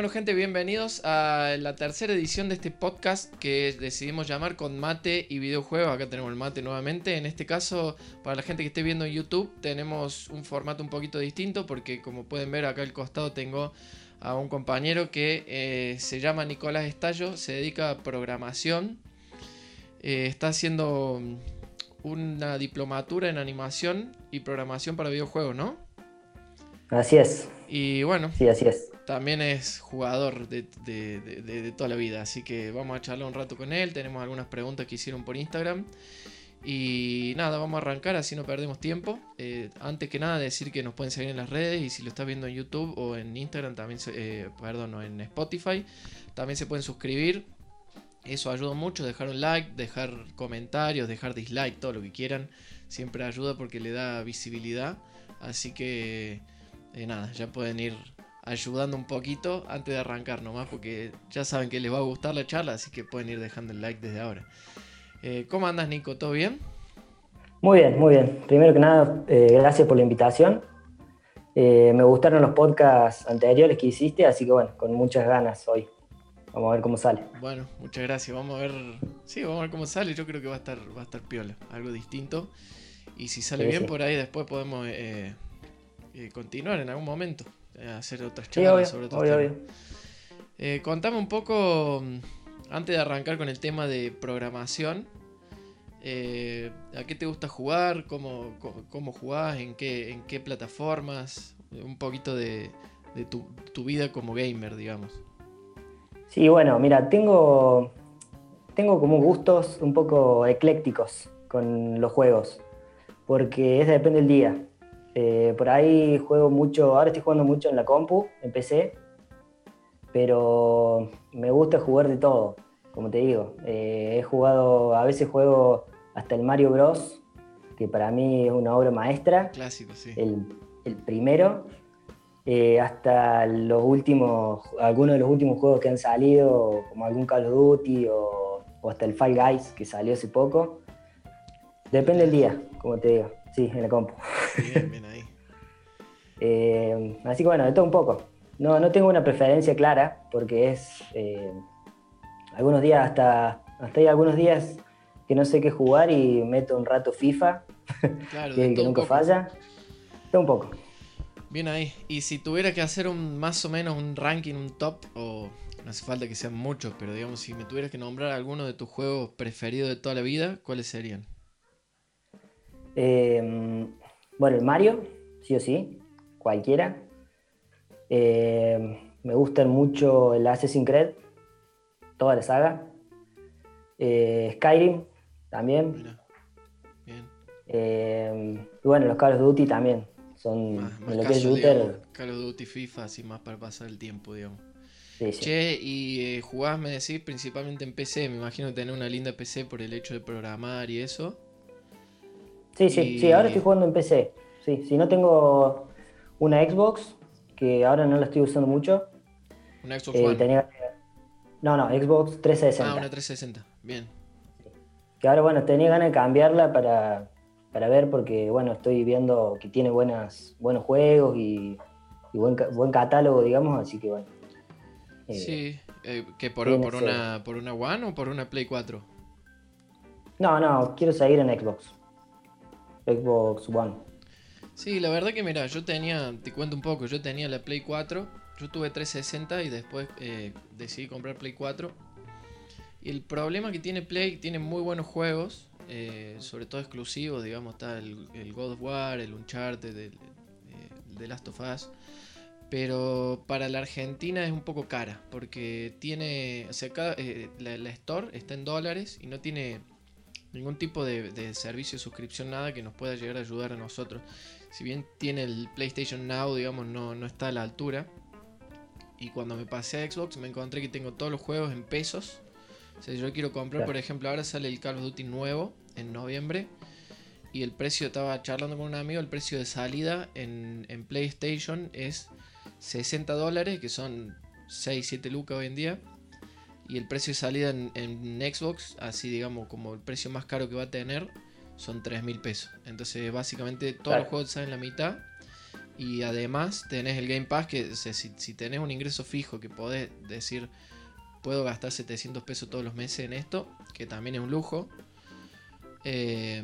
Bueno, gente, bienvenidos a la tercera edición de este podcast que decidimos llamar con mate y videojuegos. Acá tenemos el mate nuevamente. En este caso, para la gente que esté viendo en YouTube, tenemos un formato un poquito distinto porque como pueden ver acá al costado tengo a un compañero que eh, se llama Nicolás Estallo, se dedica a programación. Eh, está haciendo una diplomatura en animación y programación para videojuegos, ¿no? Así es. Y bueno, Sí, así es. También es jugador de, toda la vida, así que vamos a charlar un rato con él. Tenemos algunas preguntas que hicieron por Instagram. Y nada, vamos a arrancar, así no perdemos tiempo. Eh, antes que nada, decir que nos pueden seguir en las redes y si lo estás viendo en YouTube o en Instagram, también, se- eh, perdón, o en Spotify, también se pueden suscribir. Eso ayuda mucho, dejar un like, dejar comentarios, dejar dislike, todo lo que quieran. Siempre ayuda porque le da visibilidad. Así que eh, nada, ya pueden ir ayudando un poquito antes de arrancar nomás, porque ya saben que les va a gustar la charla, así que pueden ir dejando el like desde ahora. Eh, ¿Cómo andas, Nico? ¿Todo bien? Muy bien, muy bien. Primero que nada, eh, gracias por la invitación. Eh, me gustaron los podcasts anteriores que hiciste, así que bueno, con muchas ganas hoy. Vamos a ver cómo sale. Bueno, muchas gracias. Vamos a ver. Sí, vamos a ver cómo sale. Yo creo que va a estar, va a estar piola, algo distinto. Y si sale Sí, bien sí. por ahí, después podemos eh, continuar en algún momento. Eh, hacer otras Sí, charlas obvio, sobre otros obvio, temas. obvio. Eh, contame un poco, mm, antes de arrancar con el tema de programación, eh, ¿a qué te gusta jugar? ¿Cómo, cómo, cómo jugás? ¿En qué, ¿En qué plataformas? Un poquito de, de tu, tu vida como gamer, digamos. Sí, bueno, mira, tengo, tengo como gustos un poco eclécticos con los juegos, porque es depende del día. Eh, por ahí juego mucho, ahora estoy jugando mucho en la compu, en PC, pero me gusta jugar de todo, como te digo. Eh, he jugado, a veces juego hasta el Mario Bros, que para mí es una obra maestra Clásico, sí. el, el primero, eh, hasta los últimos, algunos de los últimos juegos que han salido, como algún Call of Duty o, o hasta el Fall Guys que salió hace poco. Depende del día, como te digo, sí, en la compu. Bien, bien ahí. Eh, así que bueno, de todo un poco. No, no tengo una preferencia clara, porque es. eh, algunos días, hasta, hasta hay algunos días que no sé qué jugar y meto un rato FIFA, Claro, que, de que nunca poco. falla. Todo un poco. Bien ahí. Y si tuviera que hacer un más o menos un ranking, un top, o no hace falta que sean muchos, pero digamos, si me tuvieras que nombrar alguno de tus juegos preferidos de toda la vida, ¿cuáles serían? Eh, bueno, el Mario, sí o sí, cualquiera. Eh, me gustan mucho el Assassin's Creed, toda la saga. Eh, Skyrim también. Mira. Bien. Eh, y bueno, los Call of Duty también. Son Más, lo que es casual, shooter. digamos, Call of Duty, FIFA, así más para pasar el tiempo, digamos. sí, sí. Che, y eh, jugás, me decís, principalmente en PC. Me imagino tener una linda PC por el hecho de programar y eso. Sí, sí, Y- sí, ahora estoy jugando en PC. Sí, si no tengo una Xbox, que ahora no la estoy usando mucho. Una Xbox eh, One. tenía- No, no, Xbox 360. Ah, una 360. Bien. Que ahora, bueno, tenía ganas de cambiarla para, para ver, porque, bueno, estoy viendo que tiene buenas, buenos juegos y, y buen, buen catálogo, digamos, así que, bueno. Eh, Sí. Eh, ¿Qué por, por, una, por una One o por una Play 4? No, no, quiero seguir en Xbox. Xbox One. Sí, la verdad que mira, yo tenía, te cuento un poco, yo tenía la Play 4, yo tuve 360 y después eh, decidí comprar Play 4. Y el problema que tiene Play, tiene muy buenos juegos, eh, sobre todo exclusivos, digamos, está el, God of War, el Uncharted, el, eh, The Last of Us. Pero para la Argentina es un poco cara, porque tiene, o sea, la Store está en dólares y no tiene ningún tipo de, de servicio de suscripción, nada que nos pueda llegar a ayudar a nosotros. Si bien tiene el PlayStation Now, digamos, no, no está a la altura. Y cuando me pasé a Xbox me encontré que tengo todos los juegos en pesos. O sea, yo quiero comprar, por ejemplo, ahora sale el Call of Duty nuevo en noviembre. Y el precio, estaba charlando con un amigo, el precio de salida en, en PlayStation es 60 dólares, que son 6, 7 lucas hoy en día. Y el precio de salida en, en Xbox, así digamos como el precio más caro que va a tener, son 3 mil pesos. Entonces básicamente todos Claro. los juegos salen la mitad. Y además tenés el Game Pass que si, si, tenés un ingreso fijo que podés decir puedo gastar 700 pesos todos los meses en esto, que también es un lujo. Eh,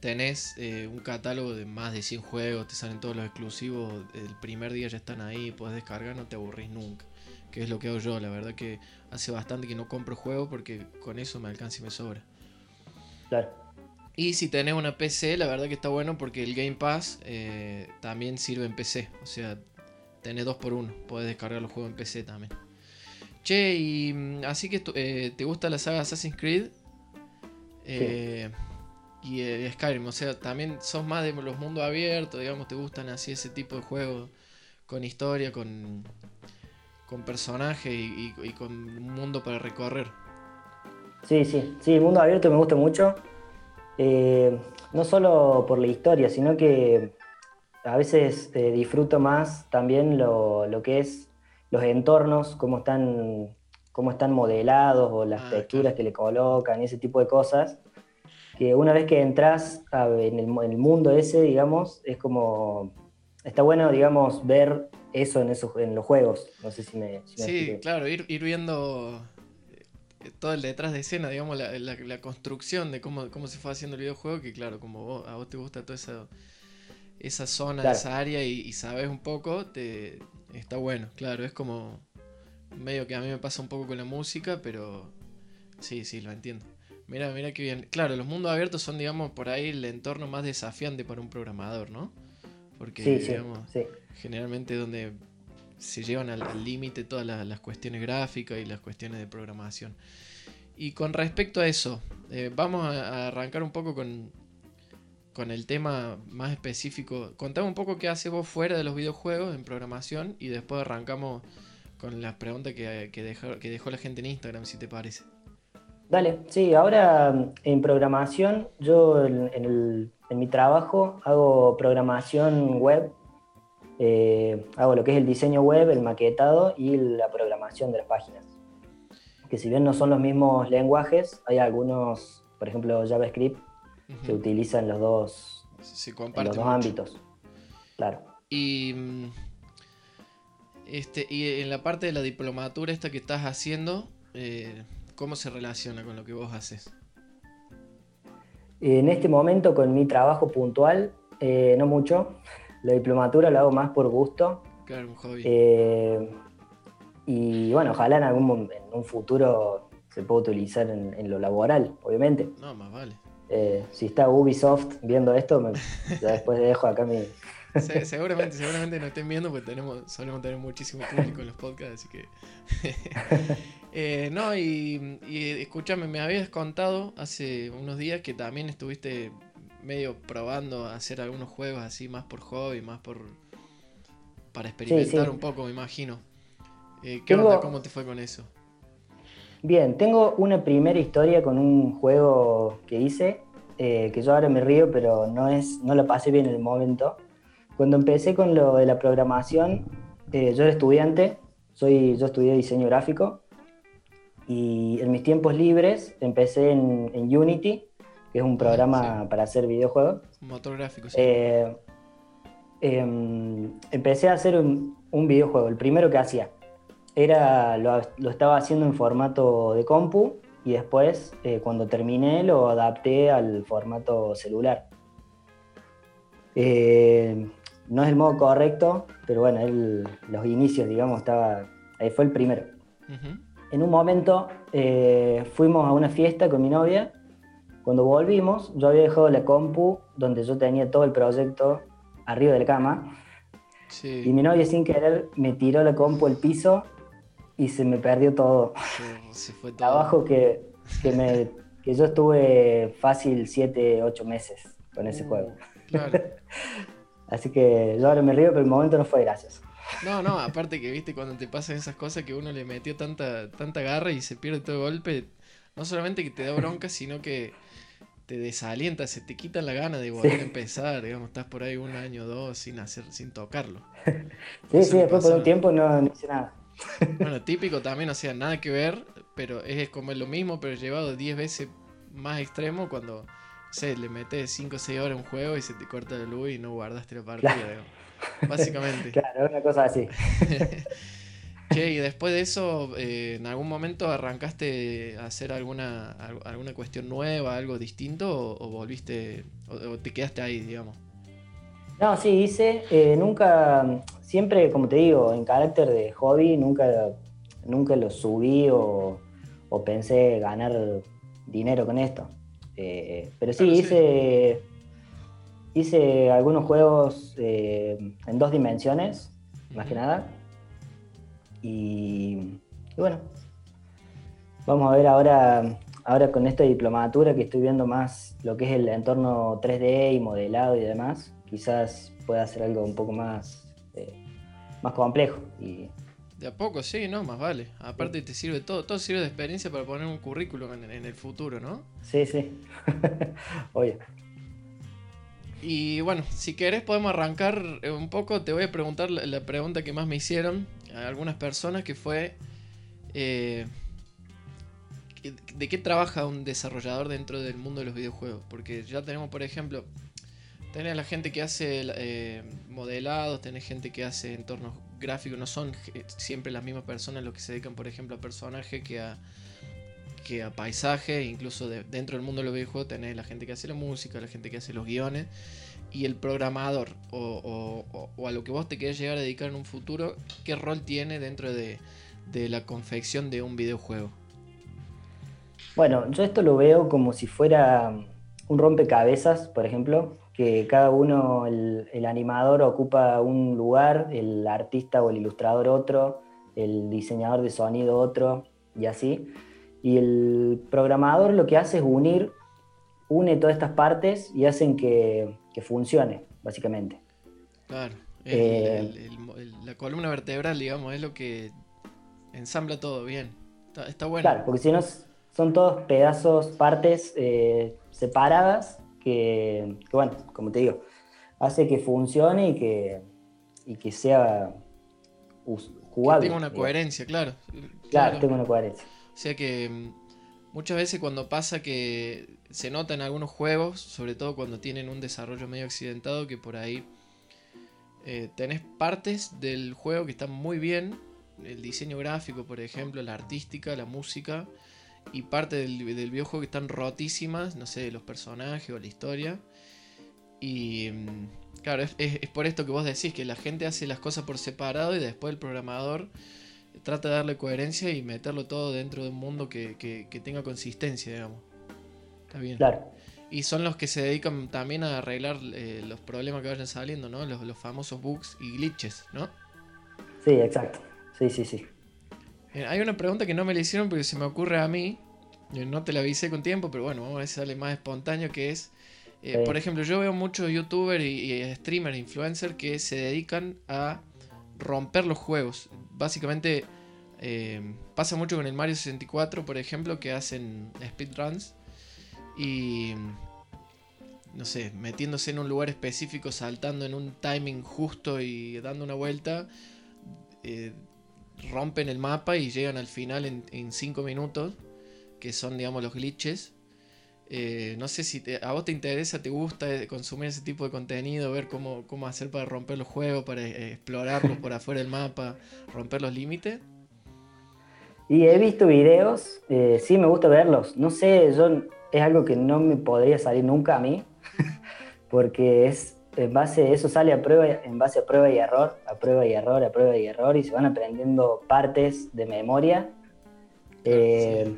tenés eh, un catálogo de más de 100 juegos, te salen todos los exclusivos, el primer día ya están ahí, puedes descargar, no te aburrís nunca. Que es lo que hago yo, la verdad que hace bastante que no compro juegos porque con eso me alcanza y me sobra. Claro. Y si tenés una PC, la verdad que está bueno porque el Game Pass eh, también sirve en PC. O sea, tenés dos por uno. Podés descargar los juegos en PC también. Che, y mm, así que eh, te gusta la saga Assassin's Creed. Eh, y Skyrim, o sea, también sos más de los mundos abiertos, digamos, te gustan así ese tipo de juegos con historia, con, con personajes y, y con un mundo para recorrer. Sí, sí, sí, el mundo abierto me gusta mucho. Eh, no solo por la historia, sino que a veces eh, disfruto más también lo, que es los entornos, cómo están, cómo están modelados o las ah, texturas que le colocan, ese tipo de cosas. Que una vez que entras en, el, mundo ese, digamos, es como. Está bueno, digamos, ver eso en, esos, en los juegos. No sé si me. sí, claro, ir, ir viendo todo el detrás de escena, digamos, la, construcción de cómo, cómo se fue haciendo el videojuego, que claro, como a vos te gusta toda esa, esa zona, esa área y, sabes un poco, te, está bueno, claro, es como medio que a mí me pasa un poco con la música, pero sí, sí, lo entiendo. Mira, mira qué bien. Claro, los mundos abiertos son, digamos, por ahí el entorno más desafiante para un programador, ¿no? Porque, digamos, generalmente donde se llevan al límite todas las, cuestiones gráficas y las cuestiones de programación. Y con respecto a eso, eh, vamos a, arrancar un poco con, con el tema más específico. Contame un poco qué haces vos fuera de los videojuegos en programación y después arrancamos con las preguntas que, que, dejó, que dejó la gente en Instagram, si te parece. Dale, sí, ahora en programación, yo en mi trabajo hago programación web eh, hago lo que es el diseño web, el maquetado y la programación de las páginas. Que si bien no son los mismos lenguajes, hay algunos, por ejemplo JavaScript, que utilizan los dos, los dos ámbitos. Claro. Y, mm, este, y en la parte de la diplomatura esta que estás haciendo, eh, ¿cómo se relaciona con lo que vos haces? En este momento con mi trabajo puntual, eh, no mucho. La diplomatura lo hago más por gusto. Claro, un hobby. Eh, y bueno, ojalá en algún en un futuro se pueda utilizar en, lo laboral, obviamente. No, más vale. Eh, si está Ubisoft viendo esto, ya después dejo acá mi. seguramente, seguramente nos estén viendo porque tenemos, solemos tener muchísimo público en los podcasts, así que. Eh, no, y, y escúchame, me habías contado hace unos días que también estuviste medio probando a hacer algunos juegos así más por hobby, más por para experimentar un poco, me imagino. Eh, ¿Qué onda? ¿Cómo te fue con eso? Bien, tengo una primera historia con un juego que hice, eh, que yo ahora me río, pero no, es, no lo pasé bien en el momento. Cuando empecé con lo de la programación, eh, yo era estudiante, soy, yo estudié diseño gráfico, y en mis tiempos libres empecé en, en Unity, que es un programa para hacer videojuegos. Motor gráfico, sí. Eh, em, empecé a hacer un, videojuego, el primero que hacía. Era, lo, estaba haciendo en formato de compu y después, eh, cuando terminé, lo adapté al formato celular. Eh, no es el modo correcto, pero bueno, los inicios, digamos, estaba. Ahí fue el primero. En un momento fuimos a una fiesta con mi novia cuando volvimos, yo había dejado la compu donde yo tenía todo el proyecto arriba de la cama. Y mi novia sin querer me tiró la compu al piso y se me perdió todo. Se fue todo. Trabajo que, que, me, que yo estuve fácil 7, 8 meses con ese uh, juego. Claro. Así que yo ahora me río, pero el momento no fue gracioso. No, no, aparte que viste cuando te pasan esas cosas que uno le metió tanta, tanta garra y se pierde todo golpe, no solamente que te da bronca, sino que te desalienta, se te quita la gana de volver a empezar, digamos, estás por ahí un año o dos sin hacer, sin tocarlo. sí, sí, después por un tiempo no, hice nada. bueno, típico también, o sea, nada que ver, pero es como lo mismo, pero llevado 10 veces más extremo cuando, sé, le metes 5 o 6 horas a un juego y se te corta la luz y no guardaste la partida. básicamente. claro, una cosa así. Che, y después de eso, eh, ¿en algún momento arrancaste a hacer alguna, alguna cuestión nueva, algo distinto, o, volviste, o, te quedaste ahí, digamos? No, sí, hice, eh, nunca, siempre, como te digo, en carácter de hobby, nunca, nunca lo subí o, pensé ganar dinero con esto. Eh, pero sí, hice, hice algunos juegos en dos dimensiones, más que nada y, bueno, vamos a ver ahora, ahora con esta diplomatura que estoy viendo más lo que es el entorno 3D y modelado y demás, quizás pueda hacer algo un poco más, eh, más complejo. Y... De a poco, sí, ¿no? Más vale. Aparte te sirve todo, todo sirve de experiencia para poner un currículum en, en el futuro, ¿no? Sí, sí. Oye. Y bueno, si querés podemos arrancar eh, un poco. Te voy a preguntar la, pregunta que más me hicieron a algunas personas, que fue... Eh, ¿De qué trabaja un desarrollador dentro del mundo de los videojuegos? Porque ya tenemos, por ejemplo, tenés la gente que hace eh, modelados, tenés gente que hace entornos gráficos, no son siempre las mismas personas los que se dedican, por ejemplo, a personaje que a, que a paisaje, incluso dentro del mundo de los videojuegos tenés la gente que hace la música, la gente que hace los guiones y el programador o, a lo que vos te querés llegar a dedicar en un futuro, ¿qué rol tiene dentro de, la confección de un videojuego? Bueno, yo esto lo veo como si fuera un rompecabezas, por ejemplo, que cada uno, el, el, animador ocupa un lugar, el artista o el ilustrador otro, el diseñador de sonido otro, y así. Y el programador lo que hace es unir, une todas estas partes y hacen que, funcione, básicamente. Claro. Eh, la columna vertebral, digamos, es lo que ensambla todo bien. Está, bueno. Claro, porque si no son todos pedazos, partes eh, separadas que, bueno, como te digo, hace que funcione y que, y que sea jugable. Que tenga una coherencia, claro. Claro, claro. tenga una coherencia. O sea que mm, muchas veces cuando pasa que se nota en algunos juegos, sobre todo cuando tienen un desarrollo medio accidentado, que por ahí eh, tenés partes del juego que están muy bien, el diseño gráfico, por ejemplo, la artística, la música, y parte del, videojuego que están rotísimas, no sé, los personajes o la historia. Y mm, claro, es por esto que vos decís, que la gente hace las cosas por separado y después el programador trata de darle coherencia y meterlo todo dentro de un mundo que, tenga consistencia, digamos. Está bien. Claro. Y son los que se dedican también a arreglar eh, los problemas que vayan saliendo, ¿no? Los, famosos bugs y glitches, ¿no? Sí, exacto. Sí, sí, sí. Eh, hay una pregunta que no me la hicieron porque se me ocurre a mí. no te la avisé con tiempo, pero bueno, vamos a ver si sale más espontáneo, que es... Eh, por ejemplo, yo veo muchos youtubers y, y streamers, influencers que se dedican a romper los juegos. Básicamente eh, pasa mucho con el Mario 64, por ejemplo, que hacen speedruns y no sé, metiéndose en un lugar específico, saltando en un timing justo y dando una vuelta, eh, rompen el mapa y llegan al final en 5 minutos, que son, digamos, los glitches. Eh, no sé si a vos te interesa, te gusta consumir ese tipo de contenido, ver cómo, cómo hacer para romper los juegos, para explorarlos por afuera del mapa, romper los límites. Y he visto videos, eh, sí me gusta verlos. No sé, yo es algo que no me podría salir nunca a mí, porque es en base, eso sale a prueba, en base a prueba y error, a prueba y error, a prueba y error, y se van aprendiendo partes de memoria. Eh,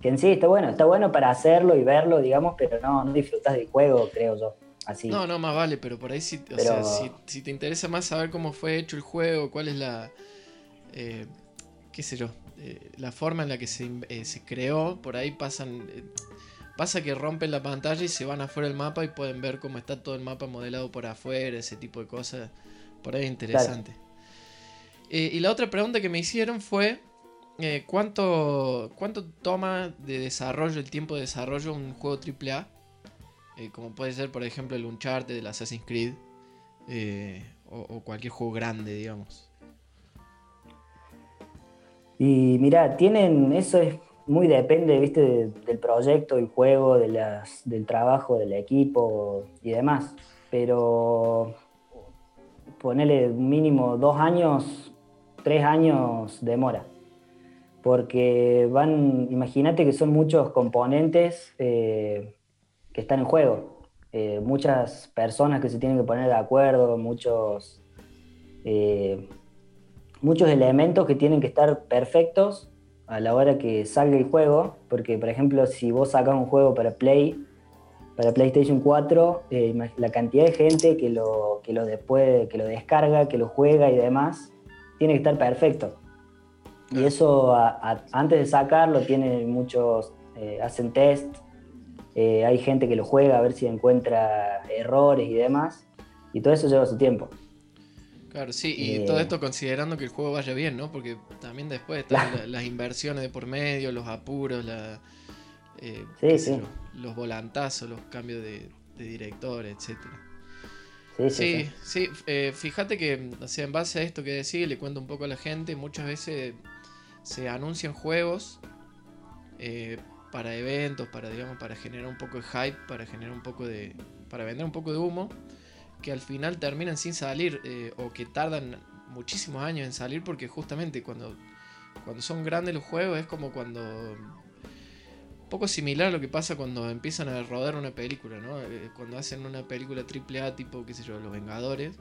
que en sí está bueno, está bueno para hacerlo y verlo, digamos, pero no, no disfrutas del juego, creo yo. Así. No, no, más vale, pero por ahí si, O sea, si, te interesa más saber cómo fue hecho el juego, cuál es la, eh, qué sé yo, eh, la forma en la que se, eh, se creó, por ahí pasan... Pasa que rompen la pantalla y se van afuera del mapa y pueden ver cómo está todo el mapa modelado por afuera, ese tipo de cosas. Por ahí es interesante. y la otra pregunta que me hicieron fue... ¿cuánto, ¿Cuánto toma de desarrollo, el tiempo de desarrollo un juego AAA? como puede ser, por ejemplo, el Uncharted, el Assassin's Creed, o, cualquier juego grande, digamos. Y mira, tienen, eso es muy depende, viste, del proyecto, del juego, de las, del trabajo del equipo y demás. Pero ponerle mínimo dos años, tres años demora. Porque van, imagínate que son muchos componentes eh, que están en juego. Eh, muchas personas que se tienen que poner de acuerdo, muchos, eh, muchos elementos que tienen que estar perfectos a la hora que salga el juego, porque por ejemplo si vos sacas un juego para Play, para PlayStation 4, eh, la cantidad de gente que lo, que lo después, que lo descarga, que lo juega y demás, tiene que estar perfecto. Y eso antes de sacarlo tiene muchos, hacen test, eh, hay gente que lo juega a ver si encuentra errores y demás, y todo eso lleva su tiempo. Claro, sí, y eh, todo esto considerando que el juego vaya bien, ¿no? Porque también después están las inversiones de por medio, los apuros, la, eh, los volantazos, los cambios de, director, etc. Sí, sí, fíjate que, o sea, en base a esto que decís, le cuento un poco a la gente, muchas veces se anuncian juegos para eventos, para digamos, para generar un poco de hype, para generar un poco de. para vender un poco de humo, que al final terminan sin salir, eh, o que tardan muchísimos años en salir, porque justamente cuando, cuando son grandes los juegos es como cuando. Un poco similar a lo que pasa cuando empiezan a rodar una película, ¿no? Eh, cuando hacen una película triple A tipo, qué sé yo, Los Vengadores.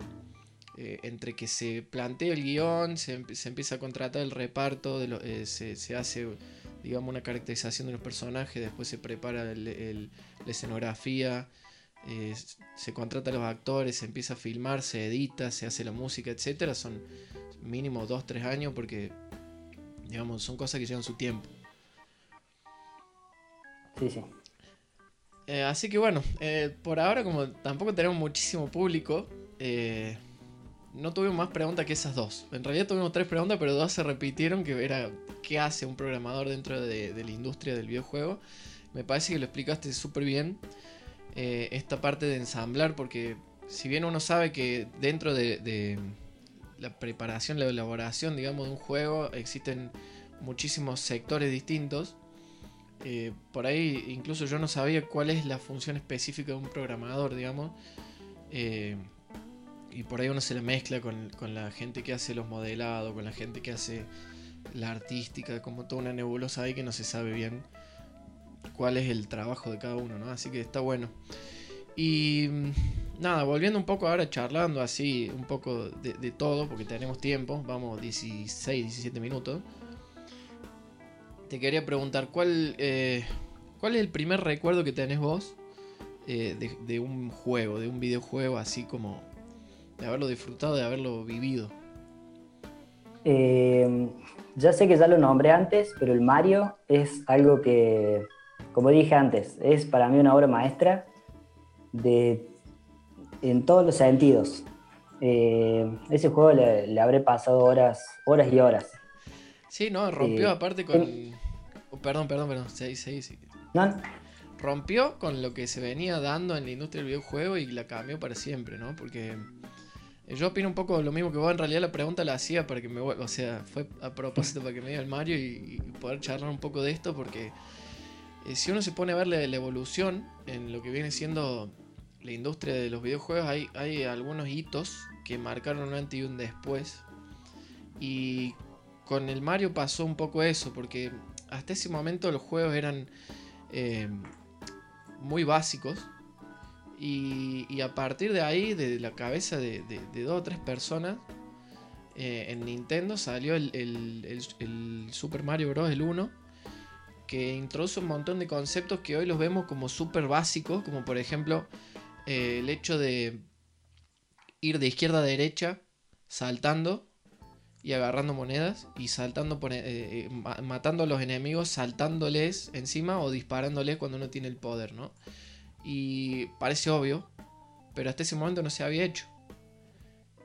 Eh, entre que se plantea el guion, se, empieza a contratar el reparto, de lo, se, se hace digamos, una caracterización de los personajes, después se prepara la escenografía, eh, se contrata a los actores, se empieza a filmar, se edita, se hace la música, etcétera, son mínimo 2-3 años porque, digamos, son cosas que llevan su tiempo. Sí, sí. Eh, así que bueno, eh, por ahora como tampoco tenemos muchísimo público, no tuvimos más preguntas que esas dos. En realidad tuvimos tres preguntas, pero dos se repitieron, que era qué hace un programador dentro de, la industria del videojuego. Me parece que lo explicaste súper bien. Eh, esta parte de ensamblar, porque si bien uno sabe que dentro de, la preparación, la elaboración, digamos, de un juego, existen muchísimos sectores distintos. Eh, por ahí incluso yo no sabía cuál es la función específica de un programador, digamos. Eh, y por ahí uno se le mezcla con, la gente que hace los modelados, con la gente que hace la artística, como toda una nebulosa ahí que no se sabe bien cuál es el trabajo de cada uno, ¿no? Así que está bueno. Y mm, nada, volviendo un poco ahora charlando así, un poco de, todo, porque tenemos tiempo, vamos 16, 17 minutos. Te quería preguntar, ¿cuál, eh, ¿cuál es el primer recuerdo que tenés vos eh, de, un juego, de un videojuego así como de haberlo disfrutado, de haberlo vivido? Eh, ya sé que ya lo nombré antes, pero el Mario es algo que, como dije antes, es para mí una obra maestra de, en todos los sentidos. Eh, ese juego le, habré pasado horas, horas y horas. Sí, no, rompió eh, aparte con... Oh, perdón, perdón, perdón, sí, sí, sí. ¿No? Rompió con lo que se venía dando en la industria del videojuego y la cambió para siempre, ¿no? Porque yo opino un poco lo mismo que vos. En realidad la pregunta la hacía para que me O sea, fue a propósito para que me diga el Mario y, poder charlar un poco de esto. Porque eh, si uno se pone a ver la, evolución en lo que viene siendo la industria de los videojuegos, hay, hay algunos hitos que marcaron un antes y un después. Y con el Mario pasó un poco eso. Porque hasta ese momento los juegos eran eh, muy básicos y, a partir de ahí, de la cabeza de, dos o tres personas, eh, en Nintendo salió el, Super Mario Bros. el 1, que introduce un montón de conceptos que hoy los vemos como súper básicos, como por ejemplo eh, el hecho de ir de izquierda a derecha saltando y agarrando monedas y saltando eh, matando a los enemigos saltándoles encima o disparándoles cuando uno tiene el poder, ¿no? Y parece obvio, pero hasta ese momento no se había hecho.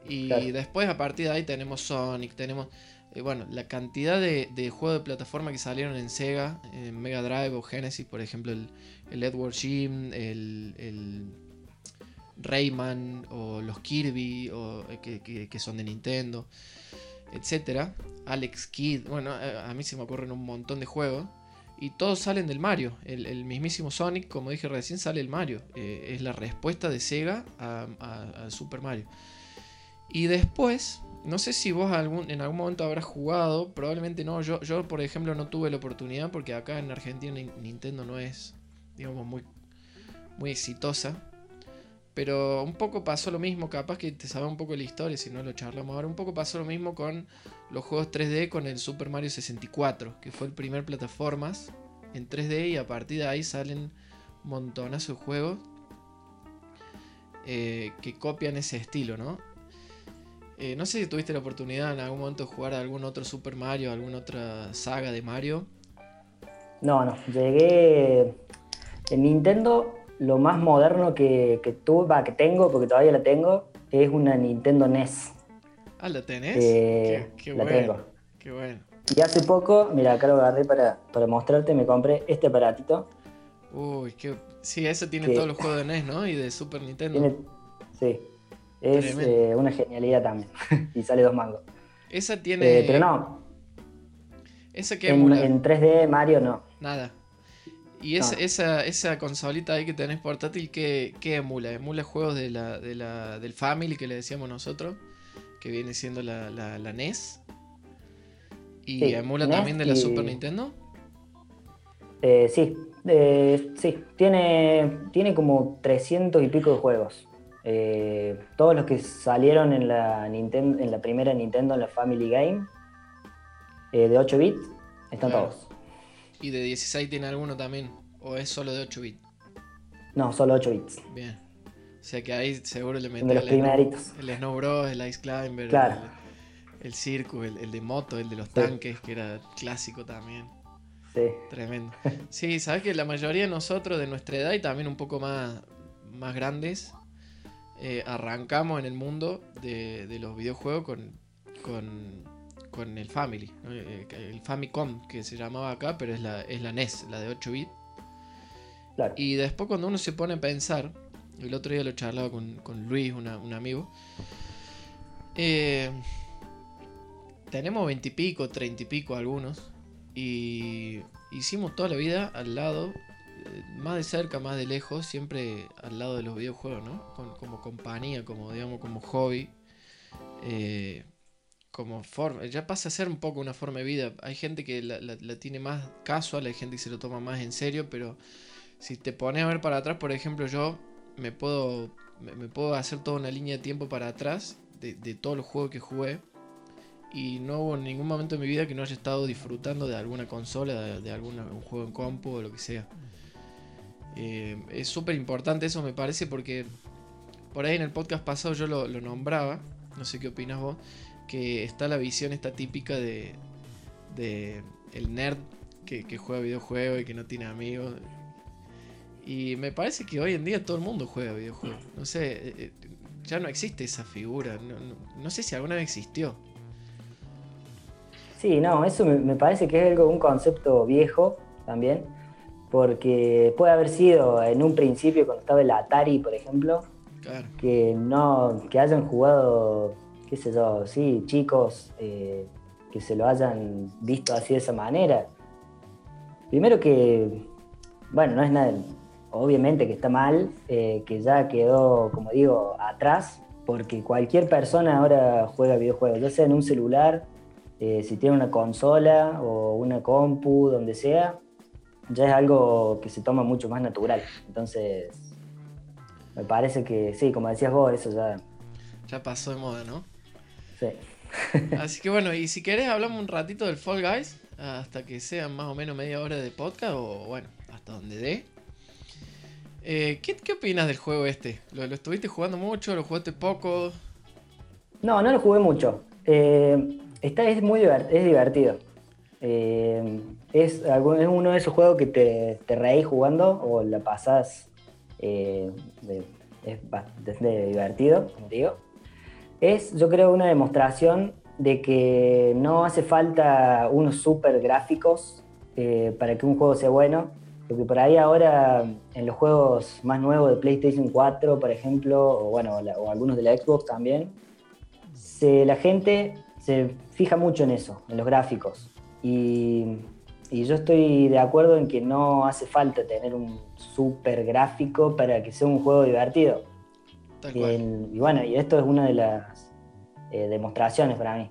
Y después a partir de ahí tenemos Sonic, tenemos... Eh, bueno, la cantidad de, juegos de plataforma que salieron en Sega, en Mega Drive o Genesis, por ejemplo, el, Edward Jim, el, Rayman o los Kirby o, eh, que, son de Nintendo, etcétera. Alex Kidd, bueno, eh, a mí se me ocurren un montón de juegos y todos salen del Mario. El, mismísimo Sonic, como dije recién, sale el Mario. Eh, es la respuesta de Sega a, Super Mario. Y después, no sé si vos en algún momento habrás jugado, probablemente no. Yo, yo, por ejemplo, no tuve la oportunidad porque acá en Argentina Nintendo no es, digamos, muy, muy exitosa. Pero un poco pasó lo mismo, capaz que te sabe un poco la historia, si no lo charlamos ahora. Un poco pasó lo mismo con los juegos 3D con el Super Mario 64, que fue el primer plataformas en 3D y a partir de ahí salen montonazo de juegos eh, que copian ese estilo, ¿no? Eh, no sé si tuviste la oportunidad en algún momento de jugar a algún otro Super Mario, alguna otra saga de Mario. No, no. Llegué. En Nintendo, lo más moderno que, que tuve, que tengo, porque todavía la tengo, es una Nintendo NES. Ah, ¿la tenés? Eh, qué, la bueno. tengo. Qué bueno. Y hace poco, mira, acá lo agarré para, para mostrarte, me compré este aparatito. Uy, qué. Sí, ese tiene todos los juegos de NES, ¿no? Y de Super Nintendo. Sí. Es eh, una genialidad también. y sale dos mangos. Esa tiene. Eh, pero no. ¿Esa que en, en 3D Mario no. Nada. ¿Y esa, esa, esa, consolita ahí que tenés portátil, ¿qué, qué emula? ¿Emula juegos de la, de la, del Family que le decíamos nosotros? Que viene siendo la, la, NES. ¿Y emula también de la Super Nintendo? Eh, sí, sí. Tiene, tiene como 300 y pico de juegos. Eh, todos los que salieron en la, Nintendo, en la primera Nintendo, en la Family Game, eh, de 8 bits, están todos. ¿Y de 16 tiene alguno también? ¿O es solo de 8 bits? No, solo 8 bits. Bien. O sea que ahí seguro le metió el, el Snow Bros, el Ice Climber, el, Circus, el, de moto, el de los tanques, que era clásico también. Sí. Tremendo. Sí, sabes que la mayoría de nosotros de nuestra edad y también un poco más, más grandes, eh, arrancamos en el mundo de, los videojuegos con, con, el Family, eh, el Famicom que se llamaba acá, pero es la, es la NES, la de 8 bits. Y después cuando uno se pone a pensar, el otro día lo charlaba con, con Luis, un amigo, eh, tenemos veintipico, treinta y pico algunos, y hicimos toda la vida al lado más de cerca, más de lejos, siempre al lado de los videojuegos, ¿no? como compañía, como digamos, como hobby. Eh, como forma, ya pasa a ser un poco una forma de vida. Hay gente que la, tiene más casual, hay gente que se lo toma más en serio, pero si te pones a ver para atrás, por ejemplo, yo me puedo, me, puedo hacer toda una línea de tiempo para atrás de, todos los juegos que jugué. Y no hubo ningún momento en mi vida que no haya estado disfrutando de alguna consola, de, de algún juego en compu o lo que sea. Eh, es súper importante eso me parece porque por ahí en el podcast pasado yo lo, nombraba, no sé qué opinas vos, que está la visión esta típica de, de el nerd que, juega videojuegos y que no tiene amigos. Y me parece que hoy en día todo el mundo juega videojuegos. No sé, eh, eh, ya no existe esa figura. No, sé si alguna vez existió. Sí, no, eso me, me parece que es algo, un concepto viejo también porque puede haber sido en un principio cuando estaba el Atari, por ejemplo, que no que hayan jugado, qué sé yo, sí, chicos eh, que se lo hayan visto así de esa manera. Primero que, bueno, no es nada, obviamente que está mal, eh, que ya quedó, como digo, atrás, porque cualquier persona ahora juega videojuegos, ya sea en un celular, eh, si tiene una consola o una compu, donde sea, ya es algo que se toma mucho más natural. Entonces, me parece que sí, como decías vos, eso ya... Ya pasó de moda, ¿no? Sí. Así que bueno, y si querés hablamos un ratito del Fall Guys, hasta que sean más o menos media hora de podcast, o bueno, hasta donde dé. Eh, ¿qué, ¿qué, opinas del juego este? ¿Lo, estuviste jugando mucho? ¿Lo jugaste poco? No, no lo jugué mucho. Eh, está, es muy es divertido. Eh, es, es, uno de esos juegos que te, te reís jugando o la pasás. Eh, es bastante divertido, como digo. Es, yo creo, una demostración de que no hace falta unos super gráficos eh, para que un juego sea bueno. Porque por ahí ahora, en los juegos más nuevos de PlayStation 4, por ejemplo, o bueno, o algunos de la Xbox también, se, la gente se fija mucho en eso, en los gráficos. Y, yo estoy de acuerdo en que no hace falta tener un super gráfico para que sea un juego divertido. Y, bueno, y esto es una de las, eh, demostraciones para mí.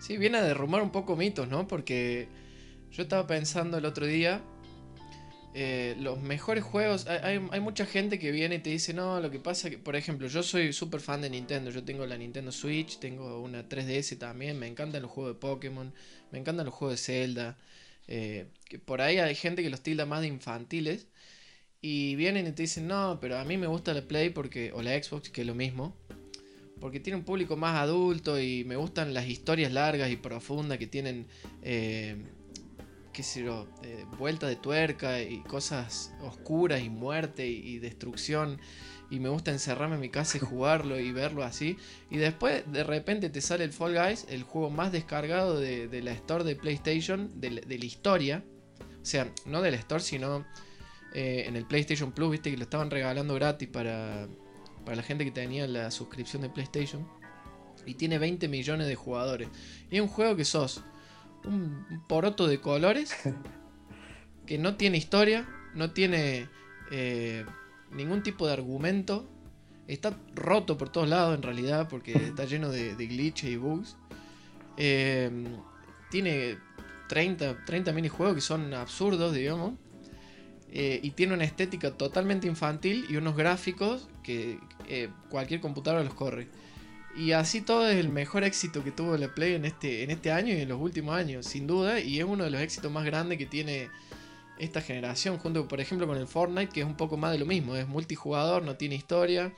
Sí, viene a derrumbar un poco mitos, ¿no? Porque yo estaba pensando el otro día, eh, los mejores juegos, hay, mucha gente que viene y te dice, no, lo que pasa que, por ejemplo, yo soy súper fan de Nintendo, yo tengo la Nintendo Switch, tengo una 3DS también, me encantan los juegos de Pokémon, me encantan los juegos de Zelda, eh, que por ahí hay gente que los tilda más de infantiles, y vienen y te dicen, no, pero a mí me gusta la Play porque, o la Xbox, que es lo mismo, porque tiene un público más adulto y me gustan las historias largas y profundas que tienen... Eh, qué sé yo, eh, vuelta de tuerca y cosas oscuras y muerte y, destrucción. Y me gusta encerrarme en mi casa y jugarlo y verlo así. Y después de repente te sale el Fall Guys, el juego más descargado de, la store de PlayStation, de, la historia. O sea, no de la store, sino eh, en el PlayStation Plus, viste que lo estaban regalando gratis para, para la gente que tenía la suscripción de PlayStation. Y tiene 20 millones de jugadores. Y es un juego que sos un poroto de colores que no tiene historia, no tiene eh, ningún tipo de argumento. Está roto por todos lados en realidad porque está lleno de, glitches y bugs. Eh, tiene 30, 30 minijuegos que son absurdos, digamos. Eh, y tiene una estética totalmente infantil y unos gráficos que cualquier computadora los corre. Y así todo es el mejor éxito que tuvo la Play en este, en este año y en los últimos años, sin duda. Y es uno de los éxitos más grandes que tiene esta generación, junto por ejemplo con el Fortnite, que es un poco más de lo mismo. Es multijugador, no tiene historia,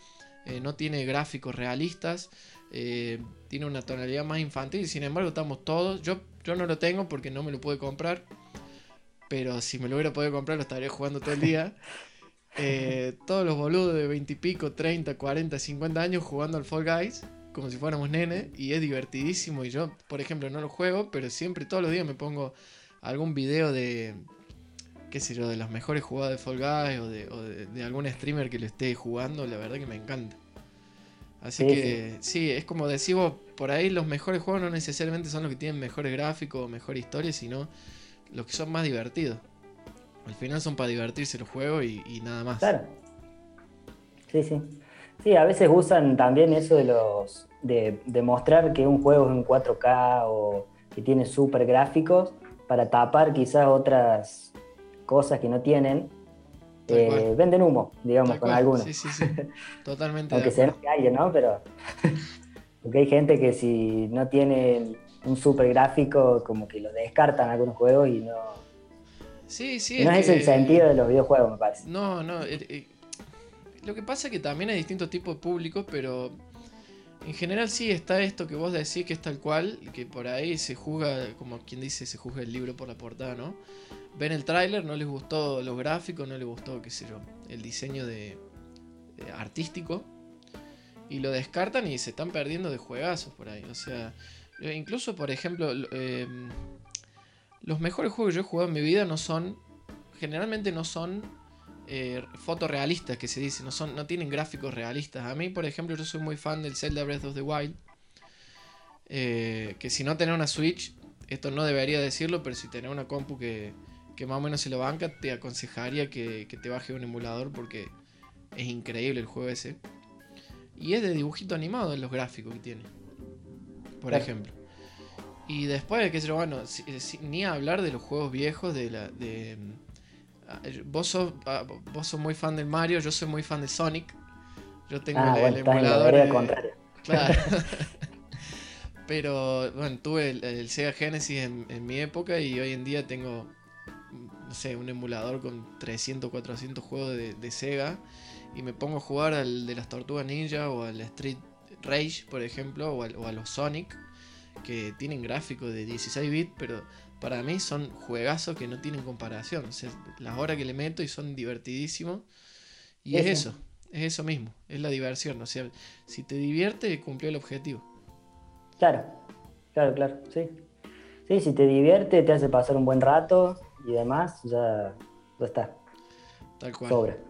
eh, no tiene gráficos realistas, eh, tiene una tonalidad más infantil. Sin embargo, estamos todos. Yo, yo no lo tengo porque no me lo pude comprar. Pero si me lo hubiera podido comprar, lo estaría jugando todo el día. Eh, todos los boludos de 20 y pico, 30, 40, 50 años jugando al Fall Guys como si fuéramos nene y es divertidísimo y yo, por ejemplo, no lo juego, pero siempre todos los días me pongo algún video de, qué sé yo, de las mejores jugadas de Fall Guys o de, algún streamer que lo esté jugando, la verdad que me encanta. Así que sí. es como decís vos, por ahí los mejores juegos no necesariamente son los que tienen mejores gráficos o mejor historia, sino los que son más divertidos. Al final son para divertirse los juegos y, y nada más. Claro. Sí, sí. Sí, a veces usan también eso de los de, mostrar que un juego es en 4K o que tiene super gráficos para tapar quizás otras cosas que no tienen. Eh, venden humo, digamos, con algunos. Sí, sí, sí. Totalmente. Aunque sea alguien, ¿no? Pero. Porque hay gente que si no tiene un super gráfico, como que lo descartan algunos juegos y no. Sí, sí. no es, el sentido de los videojuegos, me parece. No, no. Eh, eh, lo que pasa es que también hay distintos tipos de públicos, pero en general sí está esto que vos decís que es tal cual, que por ahí se juzga, como quien dice, se juzga el libro por la portada, ¿no? Ven el tráiler, no les gustó los gráficos, no les gustó, qué sé yo, el diseño de, artístico y lo descartan y se están perdiendo de juegazos por ahí. O sea, incluso por ejemplo, em, los mejores juegos que yo he jugado en mi vida no son, generalmente no son eh, fotorrealistas que se dice, no, son, no tienen gráficos realistas. A mí, por ejemplo, yo soy muy fan del Zelda Breath of the Wild. Eh, que si no tenés una Switch, esto no debería decirlo, pero si tenés una compu que, más o menos se lo banca, te aconsejaría que, te baje un emulador porque es increíble el juego ese. Y es de dibujito animado en los gráficos que tiene. Por ejemplo. Y después, qué sé yo, bueno, ni hablar de los juegos viejos de la. De, Ah, vos sos, ah, vos sos muy fan del Mario, yo soy muy fan de Sonic. Yo tengo ah, el, emulador. Claro. Pero bueno, tuve el, Sega Genesis en, mi época y hoy en día tengo, no sé, un emulador con 300, 400 juegos de, Sega y me pongo a jugar al de las Tortugas Ninja o al Street Rage, por ejemplo, o, o a los Sonic, que tienen gráficos de 16 bits, pero para mí son juegazos que no tienen comparación. las horas que le meto y son divertidísimos. Y es eso, es eso mismo, es la diversión. O sea, si te divierte, cumplió el objetivo. Claro, claro, claro, sí. Sí, si te divierte, te hace pasar un buen rato y demás, ya, ya está. Tal cual. Sobra.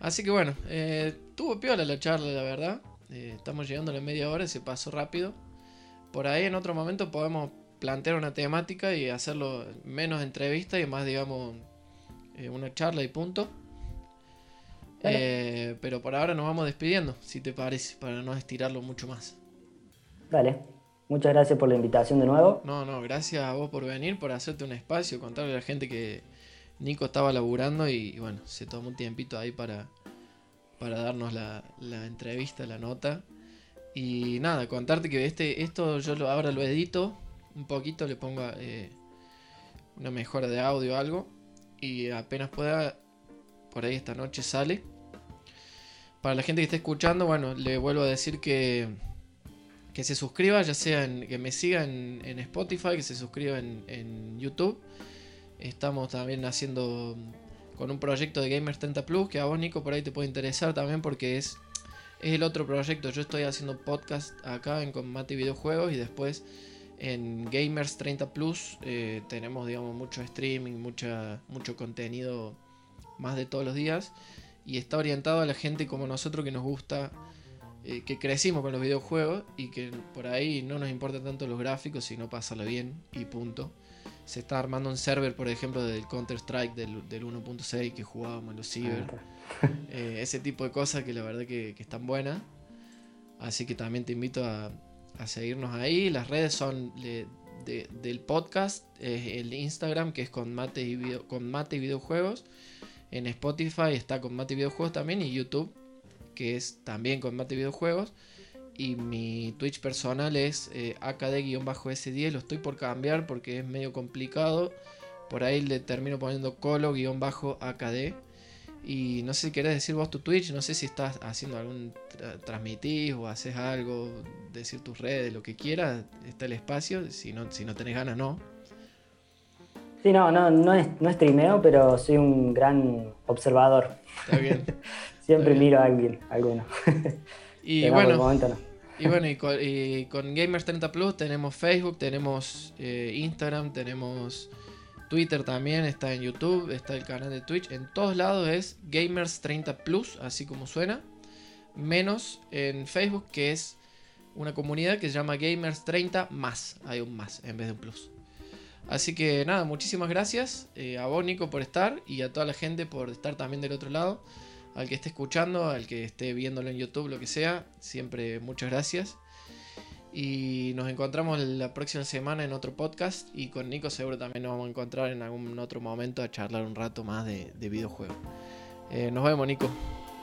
Así que bueno, eh, tuvo piola la charla, la verdad. Eh, estamos llegando a la media hora, se pasó rápido. Por ahí en otro momento podemos plantear una temática y hacerlo menos entrevista y más, digamos, eh, una charla y punto. Eh, pero por ahora nos vamos despidiendo, si te parece, para no estirarlo mucho más. Dale. Muchas gracias por la invitación de nuevo. No, no, gracias a vos por venir, por hacerte un espacio, contarle a la gente que Nico estaba laburando y, bueno, se tomó un tiempito ahí para, para darnos la, entrevista, la nota. Y nada, contarte que este, esto yo ahora lo edito un poquito, le pongo eh, una mejora de audio o algo. Y apenas pueda, por ahí esta noche sale. Para la gente que esté escuchando, bueno, le vuelvo a decir que que se suscriba, ya sea en, que me siga en, Spotify, que se suscriba en, YouTube. Estamos también haciendo con un proyecto de Gamers 30 Plus, que a vos, Nico, por ahí te puede interesar también porque es, es el otro proyecto. Yo estoy haciendo podcast acá en Combate Videojuegos y después en Gamers 30 Plus eh, tenemos, digamos, mucho streaming, mucha, mucho contenido más de todos los días. Y está orientado a la gente como nosotros que nos gusta eh, que crecimos con los videojuegos y que por ahí no nos importan tanto los gráficos, sino pasarlo bien y punto. Se está armando un server, por ejemplo, del Counter-Strike del, del 1.6 que jugábamos en los Ciber. Eh, ese tipo de cosas que la verdad que, están buenas. Así que también te invito a, seguirnos ahí. Las redes son del podcast, el Instagram que es con mate, y con mate y videojuegos. En Spotify está con mate y videojuegos también y YouTube que es también combate videojuegos. Y mi Twitch personal es eh, AKD-S10. Lo estoy por cambiar porque es medio complicado. Por ahí le termino poniendo colo-AKD. Y no sé si querés decir vos tu Twitch. No sé si estás haciendo algún transmitir o haces algo. Decir tus redes, lo que quieras. Está el espacio. Si no, si no tenés ganas, no. Sí, no, no, no, es, no streameo, pero soy un gran observador. Está bien. Siempre miro a alguien, alguno. Y bueno, y bueno, y con, Gamers 30 Plus tenemos Facebook, tenemos eh, Instagram, tenemos Twitter también, está en YouTube, está el canal de Twitch. En todos lados es Gamers 30 Plus, así como suena. Menos en Facebook, que es una comunidad que se llama Gamers 30 más. Hay un más en vez de un plus. Así que nada, muchísimas gracias eh, a vos, Nico, por estar y a toda la gente por estar también del otro lado al que esté escuchando, al que esté viéndolo en YouTube, lo que sea, siempre muchas gracias. Y nos encontramos la próxima semana en otro podcast y con Nico seguro también nos vamos a encontrar en algún otro momento a charlar un rato más de, videojuegos. Eh, nos vemos Nico.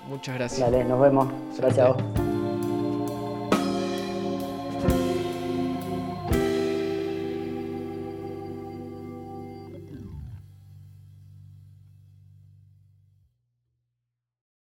Muchas gracias. Dale, nos vemos. Gracias a vos.